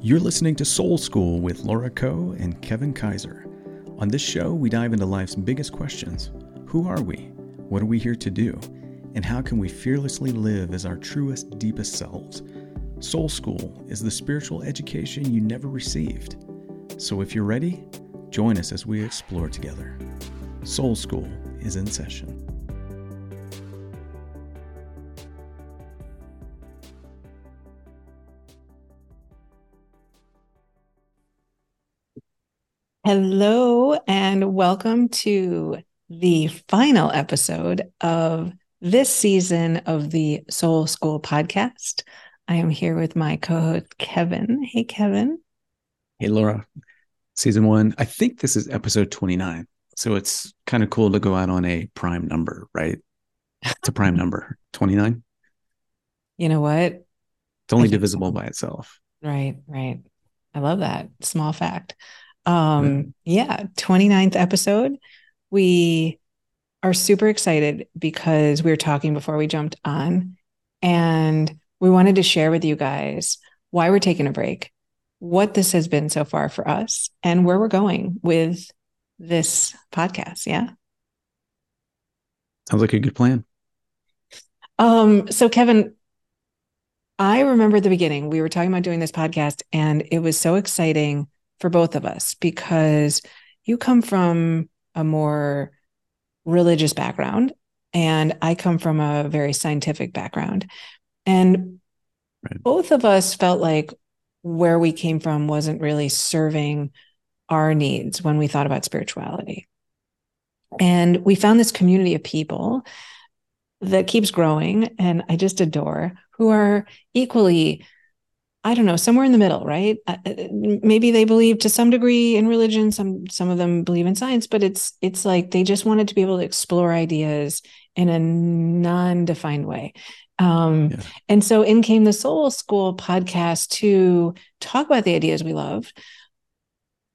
You're listening to Soul School with Laura Coe and Kevin Kaiser. On this show, we dive into life's biggest questions Who are we? What are we here to do? And how can we fearlessly live as our truest, deepest selves? Soul School is the spiritual education you never received. So if you're ready, join us as we explore together. Soul School is in session. Hello, and welcome to the final episode of this season of the Soul School podcast. I am here with my co host, Kevin. Hey, Kevin. Hey, Laura. Season one. I think this is episode 29. So it's kind of cool to go out on a prime number, right? It's a prime number 29. You know what? It's only divisible by itself. Right, right. I love that. Small fact. Um, yeah, 29th episode. We are super excited because we were talking before we jumped on, and we wanted to share with you guys why we're taking a break, what this has been so far for us, and where we're going with this podcast. Yeah. Sounds like a good plan. Um, so Kevin, I remember the beginning, we were talking about doing this podcast, and it was so exciting for both of us because you come from a more religious background and I come from a very scientific background. And right. both of us felt like where we came from wasn't really serving our needs when we thought about spirituality. And we found this community of people that keeps growing and I just adore who are equally I don't know, somewhere in the middle, right? Uh, uh, maybe they believe to some degree in religion, some some of them believe in science, but it's it's like they just wanted to be able to explore ideas in a non-defined way. Um, yeah. And so in came the Soul School podcast to talk about the ideas we love,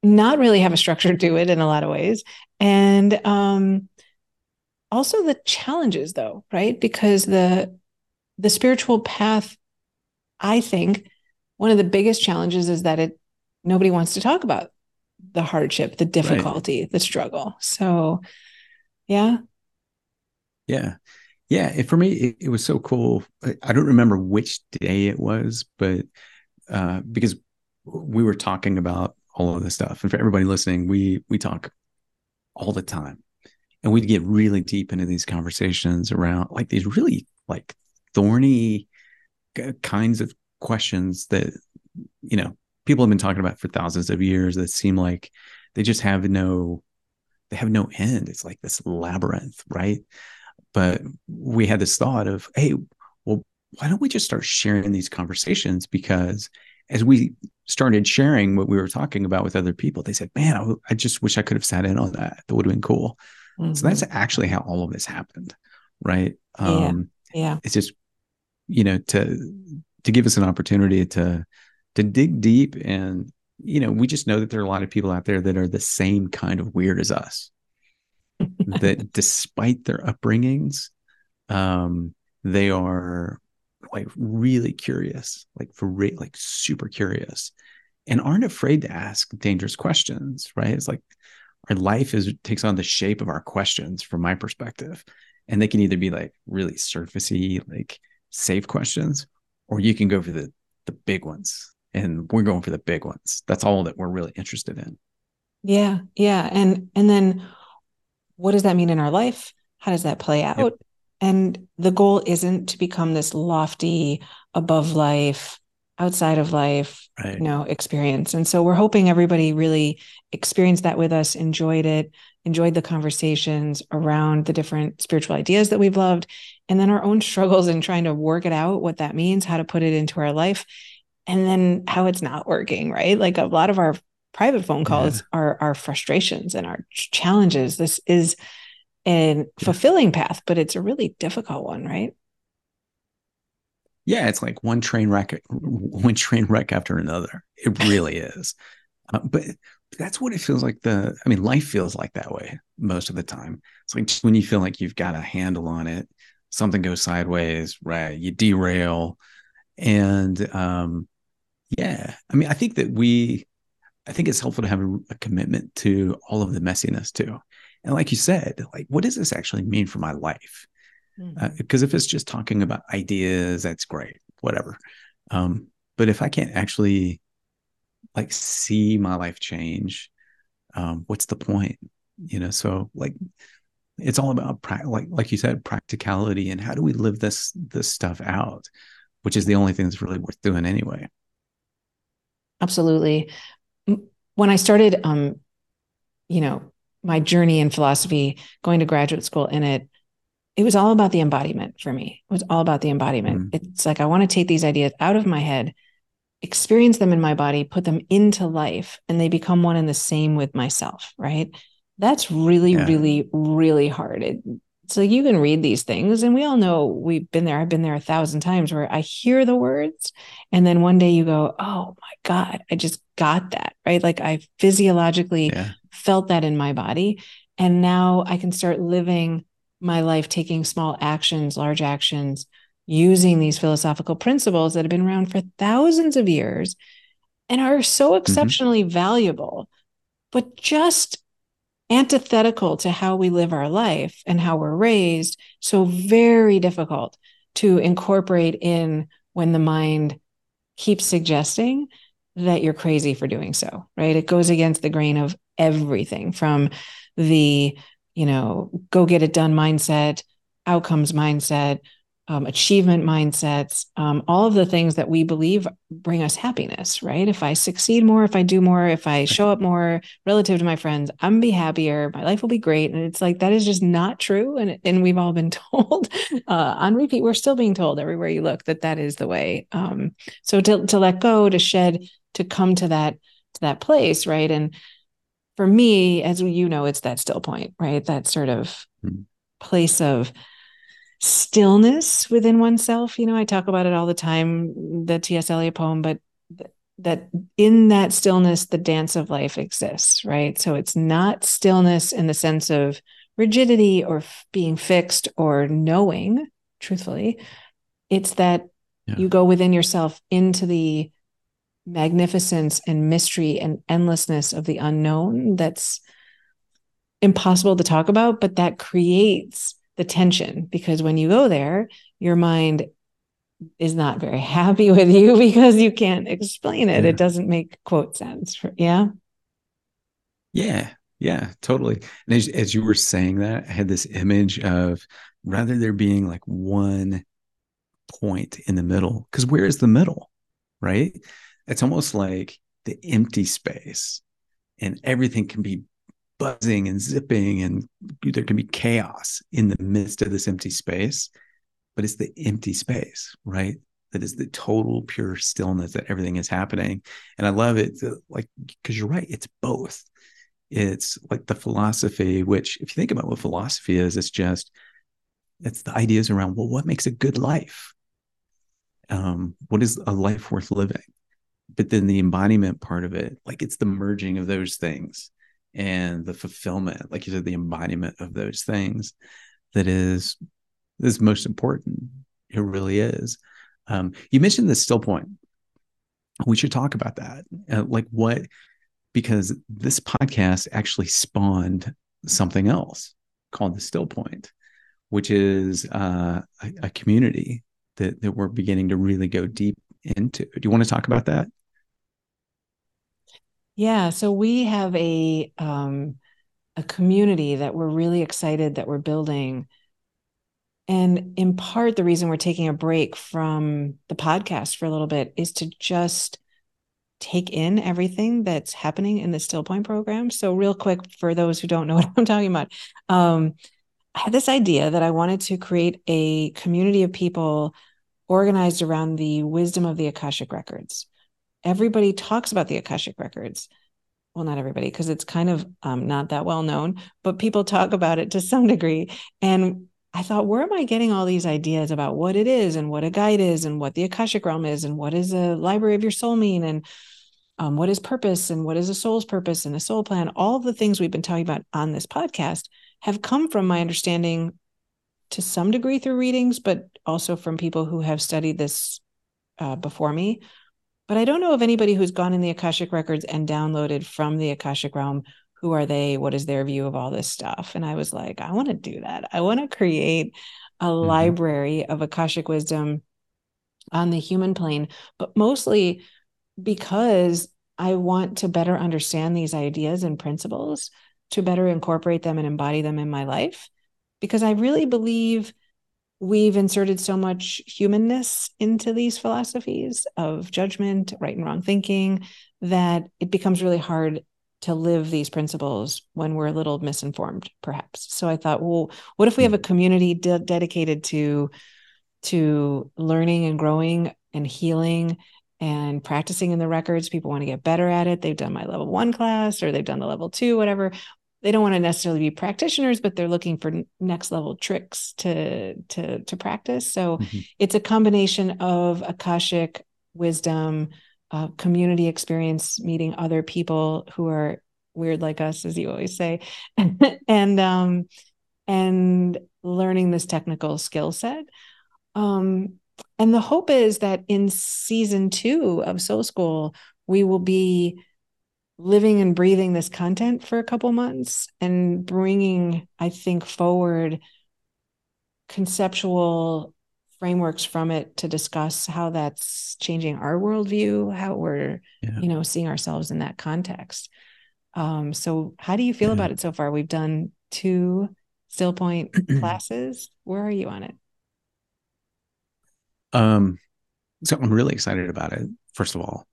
not really have a structure to it in a lot of ways, and um, also the challenges, though, right? Because the the spiritual path, I think, one of the biggest challenges is that it nobody wants to talk about the hardship, the difficulty, right. the struggle. So, yeah. Yeah. Yeah. It, for me, it, it, was so cool. I, don't remember which day it was, but uh, because we were talking about all of this stuff. And for everybody listening, we we talk all the time. And we get really deep into these conversations around like these really like thorny kinds of questions that you know people have been talking about for thousands of years that seem like they just have no they have no end. It's like this labyrinth right? But we had this thought of hey well why don't we just start sharing these conversations? Because as we started sharing what we were talking about with other people they said man i, I just wish i could have sat in on that. That would have been cool. Mm-hmm. so that's actually how all of this happened right? Um yeah, yeah. it's just you know to to give us an opportunity to to dig deep and you know we just know that there are a lot of people out there that are the same kind of weird as us. That despite their upbringings um they are like really curious like for re- like super curious and aren't afraid to ask dangerous questions right? It's like our life is takes on the shape of our questions from my perspective. And they can either be like really surfacey like safe questions or you can go for the the big ones. And we're going for the big ones. That's all that we're really interested in. Yeah yeah. And and then what does that mean in our life? How does that play out? Yep. and the goal isn't to become this lofty above life outside of life right. you know experience and so we're hoping everybody really experienced that with us enjoyed it enjoyed the conversations around the different spiritual ideas that we've loved and then our own struggles in trying to work it out what that means how to put it into our life and then how it's not working right like a lot of our private phone calls yeah. are our frustrations and our challenges this is a fulfilling path but it's a really difficult one right yeah, it's like one train wreck, one train wreck after another. It really is. Uh, but that's what it feels like. The, I mean, life feels like that way most of the time. It's like when you feel like you've got a handle on it, something goes sideways, right? You derail, and um, Yeah. I mean, I think that we, I think it's helpful to have a, a commitment to all of the messiness too. And like you said, like, what does this actually mean for my life? Because mm-hmm. uh, if it's just talking about ideas, that's great, whatever. Um, but if I can't actually like see my life change, um, what's the point? You know, so like it's all about pra- like like you said, practicality and how do we live this this stuff out, which is the only thing that's really worth doing anyway. Absolutely. When I started, um, you know, my journey in philosophy, going to graduate school in it, it was all about the embodiment for me. It was all about the embodiment. Mm. It's like I want to take these ideas out of my head, experience them in my body, put them into life, and they become one and the same with myself, right? That's really, yeah. really, really hard. It, like you can read these things, and we all know we've been there. I've been there a thousand times where I hear the words, and then one day you go, "Oh my god, I just got that!" Right? Like I physiologically yeah. felt that in my body, and now I can start living my life, taking small actions, large actions, using these philosophical principles that have been around for thousands of years and are so mm-hmm. exceptionally mm-hmm. valuable, but just antithetical to how we live our life and how we're raised. So, very difficult to incorporate in when the mind keeps suggesting that you're crazy for doing so, right? It goes against the grain of everything from the, you know, go get it done mindset, outcomes mindset, um, achievement mindsets, um, all of the things that we believe bring us happiness, right? If I succeed more, if I do more, if I show up more relative to my friends, I'm be happier. My life will be great. And it's like that is just not true. And and we've all been told uh, on repeat. We're still being told everywhere you look that that is the way. Um, so to to let go, to shed, to come to that to that place, right? And for me, as you know, it's that still point, right? That sort of mm-hmm. place of stillness within oneself. You know, I talk about it all the time, the T.S. Eliot poem, but th- that in that stillness, the dance of life exists, right? So it's not stillness in the sense of rigidity or f- being fixed or knowing, truthfully. It's that yeah. you go within yourself into the magnificence and mystery and endlessness of the unknown that's impossible to talk about, but that creates the tension because when you go there, your mind is not very happy with you because you can't explain it. Yeah. It doesn't make quote sense. For, yeah. Yeah. Yeah, totally. And as, as you were saying that, I had this image of rather there being like one point in the middle, because where is the middle? Right. It's almost like the empty space and everything can be buzzing and zipping and there can be chaos in the midst of this empty space but it's the empty space right? That is the total pure stillness that everything is happening. And i love it like because you're right it's both. It's like the philosophy which if you think about what philosophy is it's just it's the ideas around well what makes a good life? Um, what is a life worth living but then the embodiment part of it like it's the merging of those things and the fulfillment, like you said, the embodiment of those things that is is most important. It really is. Um, you mentioned the still point. We should talk about that. Uh, like what, because this podcast actually spawned something else called the still point, which is uh, a, a community that, that we're beginning to really go deep into. Do you want to talk about that? Yeah, so we have a um, a community that we're really excited that we're building. And in part, the reason we're taking a break from the podcast for a little bit is to just take in everything that's happening in the Still Point program. So, real quick, for those who don't know what I'm talking about, um, I had this idea that I wanted to create a community of people organized around the wisdom of the Akashic records everybody talks about the Akashic records. Well, not everybody, because it's kind of um, not that well known, but people talk about it to some degree. And I thought, where am I getting all these ideas about what it is and what a guide is and what the Akashic realm is and what is a library of your soul mean and um, what is purpose and what is a soul's purpose and a soul plan? All the things we've been talking about on this podcast have come from my understanding to some degree through readings, but also from people who have studied this uh, before me but I don't know of anybody who's gone in the Akashic records and downloaded from the Akashic realm. Who are they? What is their view of all this stuff? And I was like, I want to do that. I want to create a mm-hmm. library of Akashic wisdom on the human plane, but mostly because I want to better understand these ideas and principles to better incorporate them and embody them in my life. Because I really believe we've inserted so much humanness into these philosophies of judgment, right and wrong thinking, that it becomes really hard to live these principles when we're a little misinformed, perhaps. So I thought, well, what if we have a hmm. community de- dedicated to to learning and growing and healing and practicing in the records? People want to get better at it. They've done my level one class or they've done the level two, whatever they don't want to necessarily be practitioners but they're looking for next level tricks to to to practice so mm-hmm. it's a combination of akashic wisdom uh, community experience meeting other people who are weird like us as you always say and um and learning this technical skill set um and the hope is that in season 2 of soul school we will be living and breathing this content for a couple months and bringing i think forward conceptual frameworks from it to discuss how that's changing our worldview how we're yeah. you know seeing ourselves in that context um, so how do you feel yeah. about it so far we've done two still point classes where are you on it um so i'm really excited about it first of all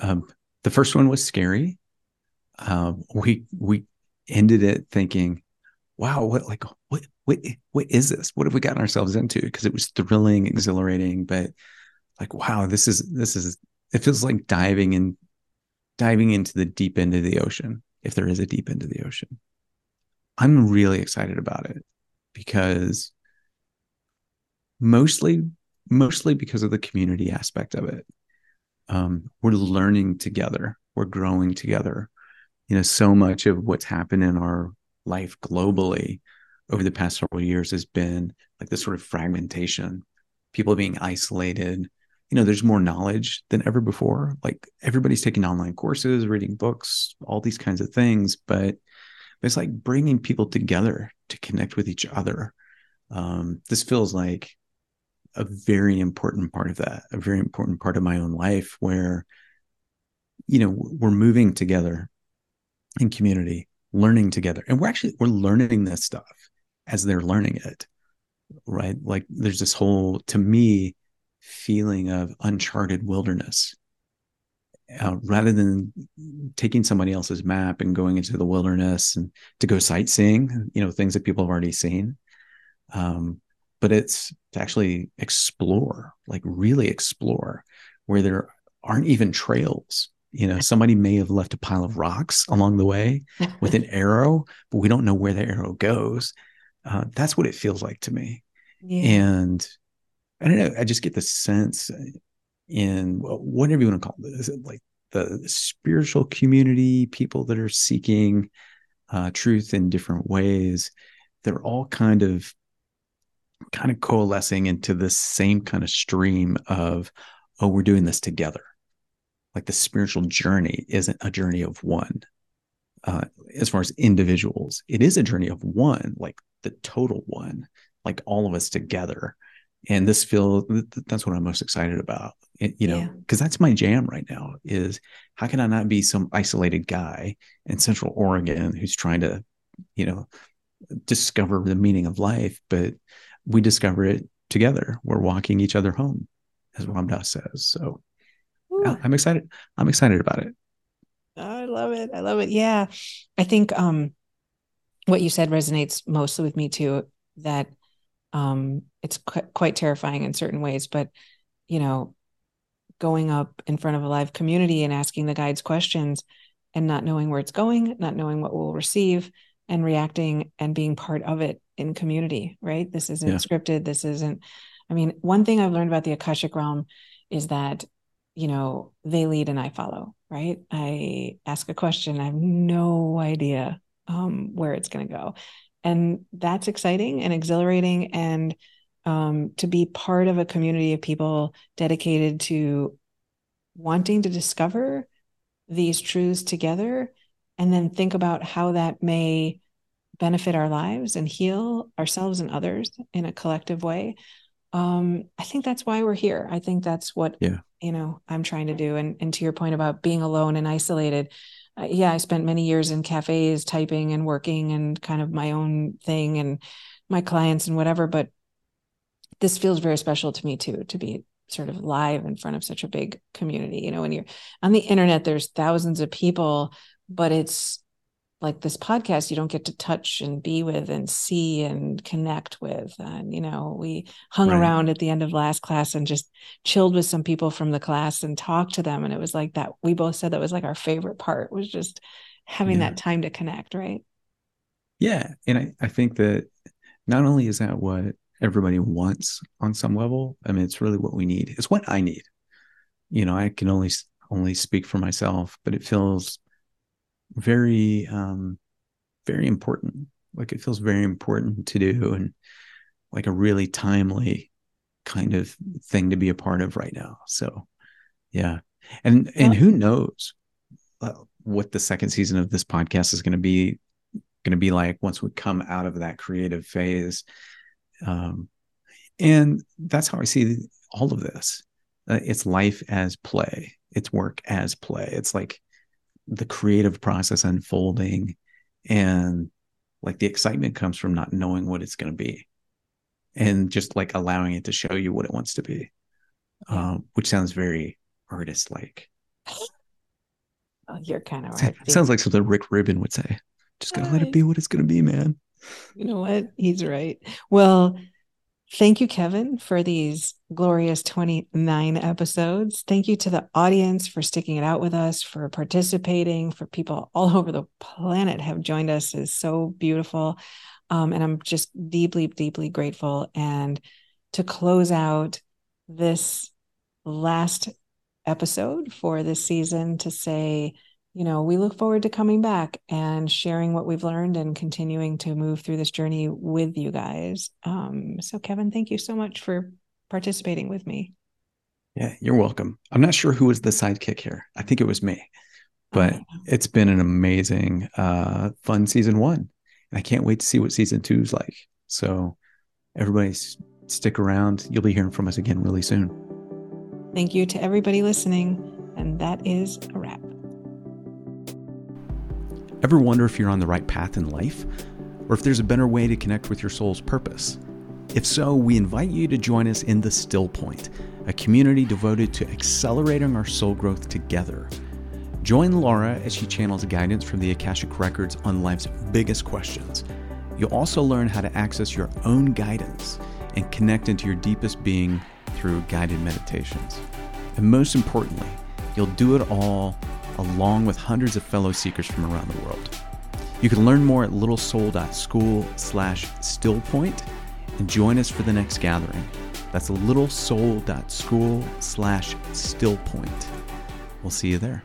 um the first one was scary. Uh, we we ended it thinking, "Wow, what like what what what is this? What have we gotten ourselves into?" Because it was thrilling, exhilarating, but like, wow, this is this is it feels like diving in diving into the deep end of the ocean, if there is a deep end of the ocean. I'm really excited about it because mostly mostly because of the community aspect of it um, we're learning together we're growing together you know so much of what's happened in our life globally over the past several years has been like this sort of fragmentation people being isolated. You know there's more knowledge than ever before. Like everybody's taking online courses reading books all these kinds of things but it's like bringing people together to connect with each other. Um, this feels like a very important part of that, a very important part of my own life where, you know, we're moving together in community, learning together. And we're actually we're learning this stuff as they're learning it. Right. Like there's this whole, to me, feeling of uncharted wilderness. Uh, rather than taking somebody else's map and going into the wilderness and to go sightseeing, you know, things that people have already seen. Um, but it's to actually explore, like really explore where there aren't even trails. You know, somebody may have left a pile of rocks along the way with an arrow, but we don't know where the arrow goes. Uh, that's what it feels like to me. Yeah. And I don't know, I just get the sense in whatever you want to call it, like the spiritual community, people that are seeking uh, truth in different ways. They're all kind of kind of coalescing into this same kind of stream of, oh, we're doing this together. Like the spiritual journey isn't a journey of one. Uh, as far as individuals, it is a journey of one, like the total one, like all of us together. And this feel that's what I'm most excited about, it, you know, because yeah. that's my jam right now. Is how can I not be some isolated guy in Central Oregon who's trying to, you know, discover the meaning of life, but we discover it together. We're walking each other home, as Ram Dass says. So yeah, I'm excited. I'm excited about it. I love it. I love it. Yeah. I think um what you said resonates mostly with me too, that um it's qu- quite terrifying in certain ways, but you know, going up in front of a live community and asking the guides questions and not knowing where it's going, not knowing what we'll receive and reacting and being part of it in community, right? This isn't yeah. scripted. This isn't, I mean, one thing I've learned about the Akashic realm is that, you know, they lead and I follow, right? I ask a question, I have no idea um, where it's going to go. And that's exciting and exhilarating. And um, to be part of a community of people dedicated to wanting to discover these truths together and then think about how that may benefit our lives and heal ourselves and others in a collective way um, i think that's why we're here i think that's what yeah. You know i'm trying to do. And, and to your point about being alone and isolated uh, yeah i spent many years in cafes typing and working and kind of my own thing and my clients and whatever but this feels very special to me too to be sort of live in front of such a big community. You know when you're on the internet there's thousands of people but it's like this podcast you don't get to touch and be with and see and connect with. And you know we hung right. around at the end of last class and just chilled with some people from the class and talked to them. And it was like that we both said that was like our favorite part was just having yeah. that time to connect right? Yeah. And I, I think that not only is that what everybody wants on some level i mean it's really what we need. It's what i need. You know i can only only speak for myself but it feels very um very important. Like it feels very important to do and like a really timely kind of thing to be a part of right now. So yeah. And and who knows uh, what the second season of this podcast is going to be going to be like once we come out of that creative phase. Um and that's how i see all of this. Uh, it's life as play. It's work as play. It's like the creative process unfolding and like the excitement comes from not knowing what it's going to be and just like allowing it to show you what it wants to be um, which sounds very artist like oh, you're kind of right. sounds like something rick rubin would say just gotta let it be what it's gonna be man. You know what? He's right. Well Thank you, Kevin, for these glorious 29 episodes. Thank you to the audience for sticking it out with us, for participating, for people all over the planet have joined us is so beautiful. Um, and I'm just deeply, deeply grateful. And to close out this last episode for this season, to say, you know, we look forward to coming back and sharing what we've learned and continuing to move through this journey with you guys. Um, so, Kevin, thank you so much for participating with me. Yeah, you're welcome. I'm not sure who was the sidekick here. I think it was me, but it's been an amazing, uh, fun season one. And I can't wait to see what season two is like. So, everybody stick around. You'll be hearing from us again really soon. Thank you to everybody listening. And that is a wrap. Ever wonder if you're on the right path in life? Or if there's a better way to connect with your soul's purpose? If so, we invite you to join us in the Still Point, a community devoted to accelerating our soul growth together. Join Laura as she channels guidance from the Akashic Records on life's biggest questions. You'll also learn how to access your own guidance and connect into your deepest being through guided meditations. And most importantly, you'll do it all along with hundreds of fellow seekers from around the world. You can learn more at littlesoul.school slash stillpoint and join us for the next gathering. That's littlesoul.school slash stillpoint. We'll see you there.